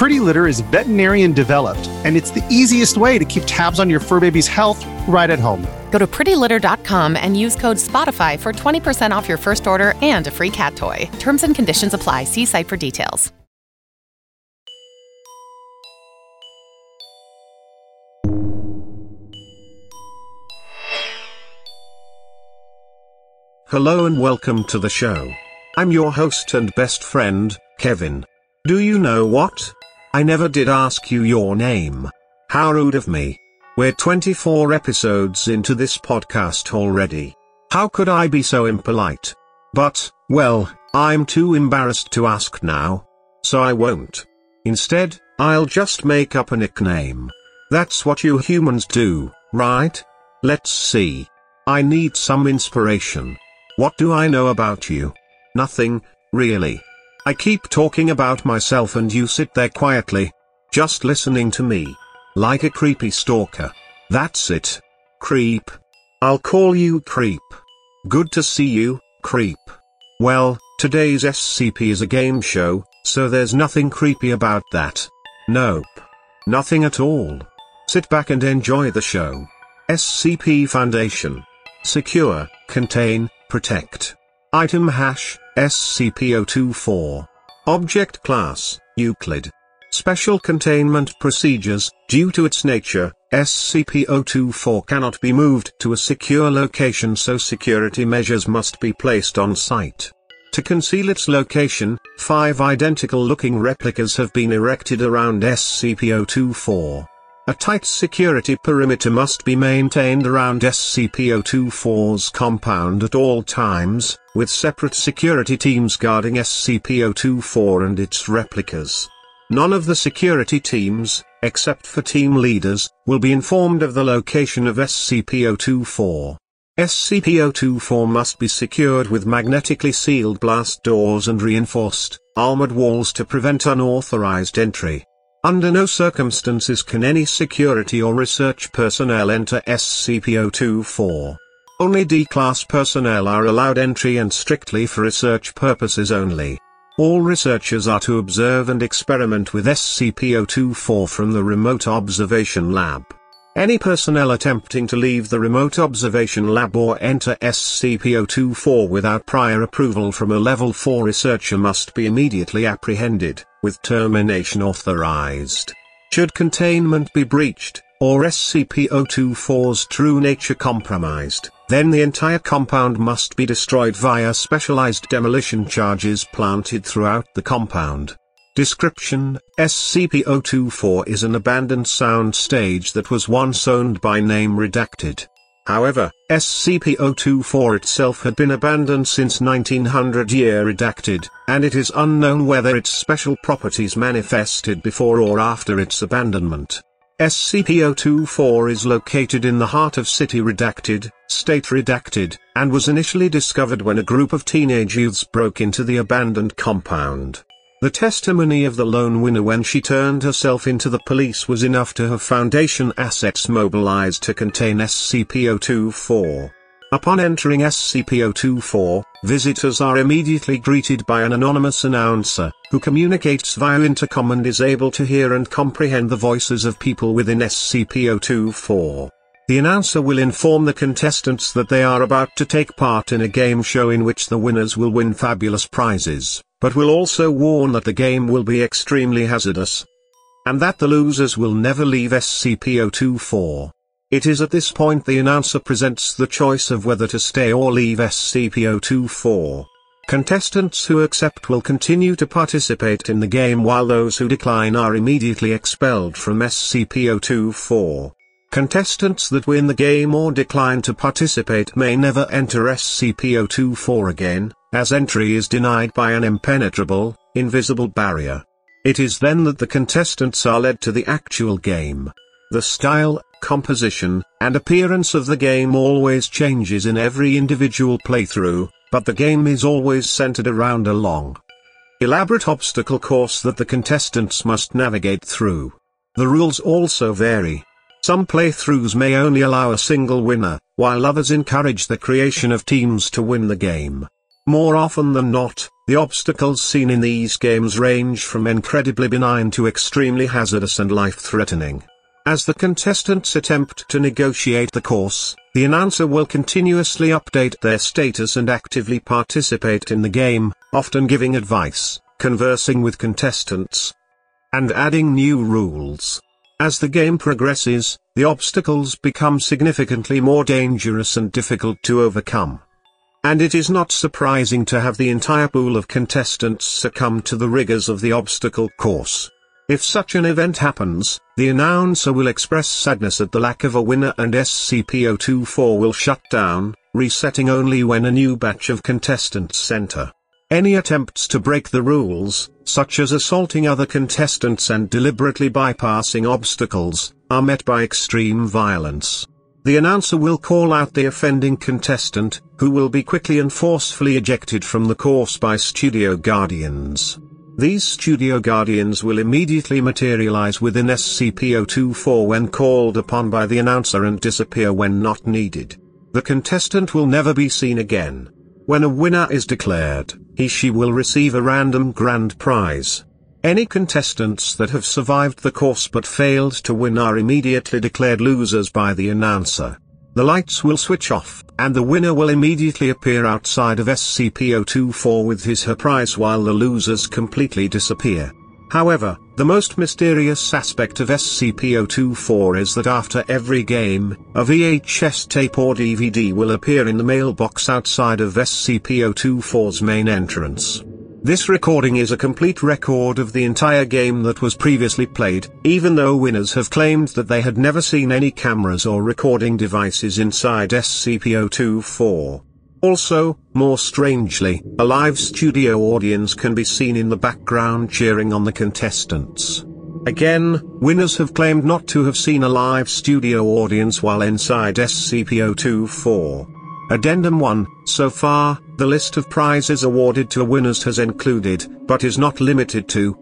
Pretty Litter is veterinarian developed, and it's the easiest way to keep tabs on your fur baby's health right at home. Go to prettylitter.com and use code SPOTIFY for 20% off your first order and a free cat toy. Terms and conditions apply. See site for details. Hello and welcome to the show. I'm your host and best friend, Kevin. Do you know what? I never did ask you your name. How rude of me. We're 24 episodes into this podcast already. How could I be so impolite? But, well, I'm too embarrassed to ask now. So I won't. Instead, I'll just make up a nickname. That's what you humans do, right? Let's see. I need some inspiration. What do I know about you? Nothing, really. I keep talking about myself and you sit there quietly, just listening to me. Like a creepy stalker. That's it. Creep. I'll call you Creep. Good to see you, Creep. Well, today's SCP is a game show, so there's nothing creepy about that. Nope. Nothing at all. Sit back and enjoy the show. SCP Foundation. Secure, contain, protect. Item hash, SCP-024. Object class, Euclid. Special containment procedures, due to its nature, SCP-024 cannot be moved to a secure location so security measures must be placed on site. To conceal its location, five identical-looking replicas have been erected around SCP-024. A tight security perimeter must be maintained around SCP-024's compound at all times, with separate security teams guarding SCP-024 and its replicas. None of the security teams, except for team leaders, will be informed of the location of SCP-024. SCP-024 must be secured with magnetically sealed blast doors and reinforced, armored walls to prevent unauthorized entry. Under no circumstances can any security or research personnel enter SCP-024. Only D-Class personnel are allowed entry and strictly for research purposes only. All researchers are to observe and experiment with SCP-024 from the Remote Observation Lab. Any personnel attempting to leave the Remote Observation Lab or enter SCP-024 without prior approval from a Level 4 researcher must be immediately apprehended, with termination authorized. Should containment be breached, or SCP-024's true nature compromised, then the entire compound must be destroyed via specialized demolition charges planted throughout the compound. Description, SCP-024 is an abandoned sound stage that was once owned by name redacted. However, SCP-024 itself had been abandoned since 1900 year redacted, and it is unknown whether its special properties manifested before or after its abandonment. SCP-024 is located in the heart of City Redacted, State Redacted, and was initially discovered when a group of teenage youths broke into the abandoned compound. The testimony of the lone winner when she turned herself into the police was enough to have Foundation assets mobilized to contain SCP-024. Upon entering SCP-024, visitors are immediately greeted by an anonymous announcer, who communicates via intercom and is able to hear and comprehend the voices of people within SCP-024. The announcer will inform the contestants that they are about to take part in a game show in which the winners will win fabulous prizes, but will also warn that the game will be extremely hazardous. And that the losers will never leave SCP-024. It is at this point the announcer presents the choice of whether to stay or leave SCP-024. Contestants who accept will continue to participate in the game while those who decline are immediately expelled from SCP-024. Contestants that win the game or decline to participate may never enter SCP-024 again, as entry is denied by an impenetrable, invisible barrier. It is then that the contestants are led to the actual game. The style, composition, and appearance of the game always changes in every individual playthrough, but the game is always centered around a long, elaborate obstacle course that the contestants must navigate through. The rules also vary. Some playthroughs may only allow a single winner, while others encourage the creation of teams to win the game. More often than not, the obstacles seen in these games range from incredibly benign to extremely hazardous and life-threatening. As the contestants attempt to negotiate the course, the announcer will continuously update their status and actively participate in the game, often giving advice, conversing with contestants, and adding new rules. As the game progresses, the obstacles become significantly more dangerous and difficult to overcome. And it is not surprising to have the entire pool of contestants succumb to the rigors of the obstacle course. If such an event happens, the announcer will express sadness at the lack of a winner and SCP-024 will shut down, resetting only when a new batch of contestants enter. Any attempts to break the rules, such as assaulting other contestants and deliberately bypassing obstacles, are met by extreme violence. The announcer will call out the offending contestant, who will be quickly and forcefully ejected from the course by studio guardians. These studio guardians will immediately materialize within SCP-024 when called upon by the announcer and disappear when not needed. The contestant will never be seen again. When a winner is declared, he-she will receive a random grand prize. Any contestants that have survived the course but failed to win are immediately declared losers by the announcer. The lights will switch off, and the winner will immediately appear outside of SCP-024 with his-her prize while the losers completely disappear. However, the most mysterious aspect of SCP-024 is that after every game, a VHS tape or DVD will appear in the mailbox outside of SCP-024's main entrance. This recording is a complete record of the entire game that was previously played, even though winners have claimed that they had never seen any cameras or recording devices inside SCP-024. Also, more strangely, a live studio audience can be seen in the background cheering on the contestants. Again, winners have claimed not to have seen a live studio audience while inside SCP-024. Addendum 1, so far, the list of prizes awarded to winners has included, but is not limited to,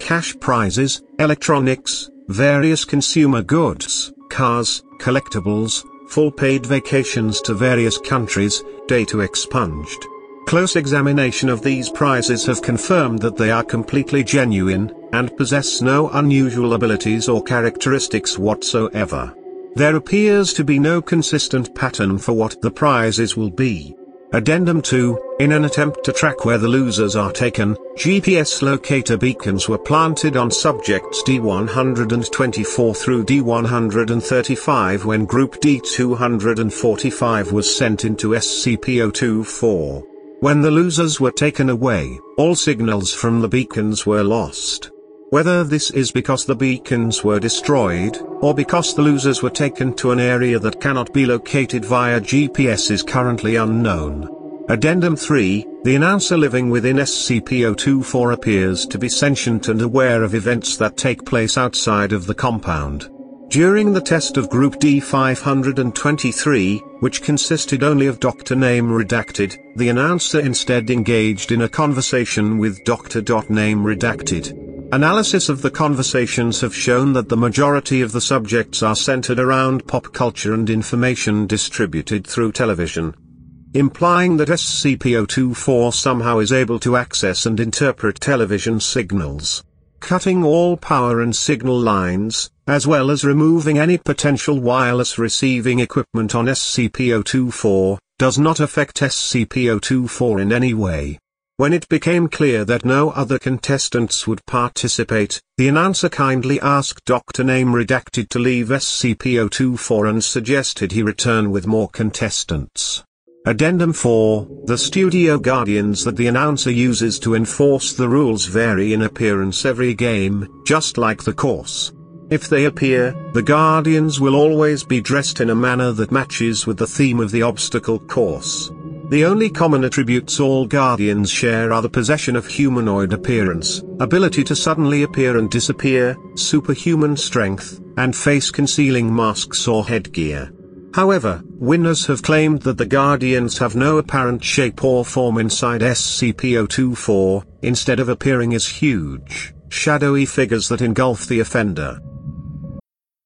cash prizes, electronics, various consumer goods, cars, collectibles, full paid vacations to various countries, data expunged. Close examination of these prizes have confirmed that they are completely genuine, and possess no unusual abilities or characteristics whatsoever. There appears to be no consistent pattern for what the prizes will be. Addendum 2, in an attempt to track where the losers are taken, GPS locator beacons were planted on subjects D124 through D135 when Group D245 was sent into SCP-024. When the losers were taken away, all signals from the beacons were lost. Whether this is because the beacons were destroyed, or because the losers were taken to an area that cannot be located via GPS is currently unknown. Addendum 3, the announcer living within SCP-024 appears to be sentient and aware of events that take place outside of the compound. During the test of Group D523, which consisted only of Doctor Name Redacted, the announcer instead engaged in a conversation with Doctor Name Redacted. Analysis of the conversations have shown that the majority of the subjects are centered around pop culture and information distributed through television. Implying that SCP-024 somehow is able to access and interpret television signals. Cutting all power and signal lines, as well as removing any potential wireless receiving equipment on SCP-024, does not affect SCP-024 in any way. When it became clear that no other contestants would participate, the announcer kindly asked Dr. Name Redacted to leave SCP-024 and suggested he return with more contestants. Addendum 4 The studio guardians that the announcer uses to enforce the rules vary in appearance every game, just like the course. If they appear, the guardians will always be dressed in a manner that matches with the theme of the obstacle course. The only common attributes all guardians share are the possession of humanoid appearance, ability to suddenly appear and disappear, superhuman strength, and face concealing masks or headgear. However, winners have claimed that the Guardians have no apparent shape or form inside SCP-024, instead of appearing as huge, shadowy figures that engulf the offender.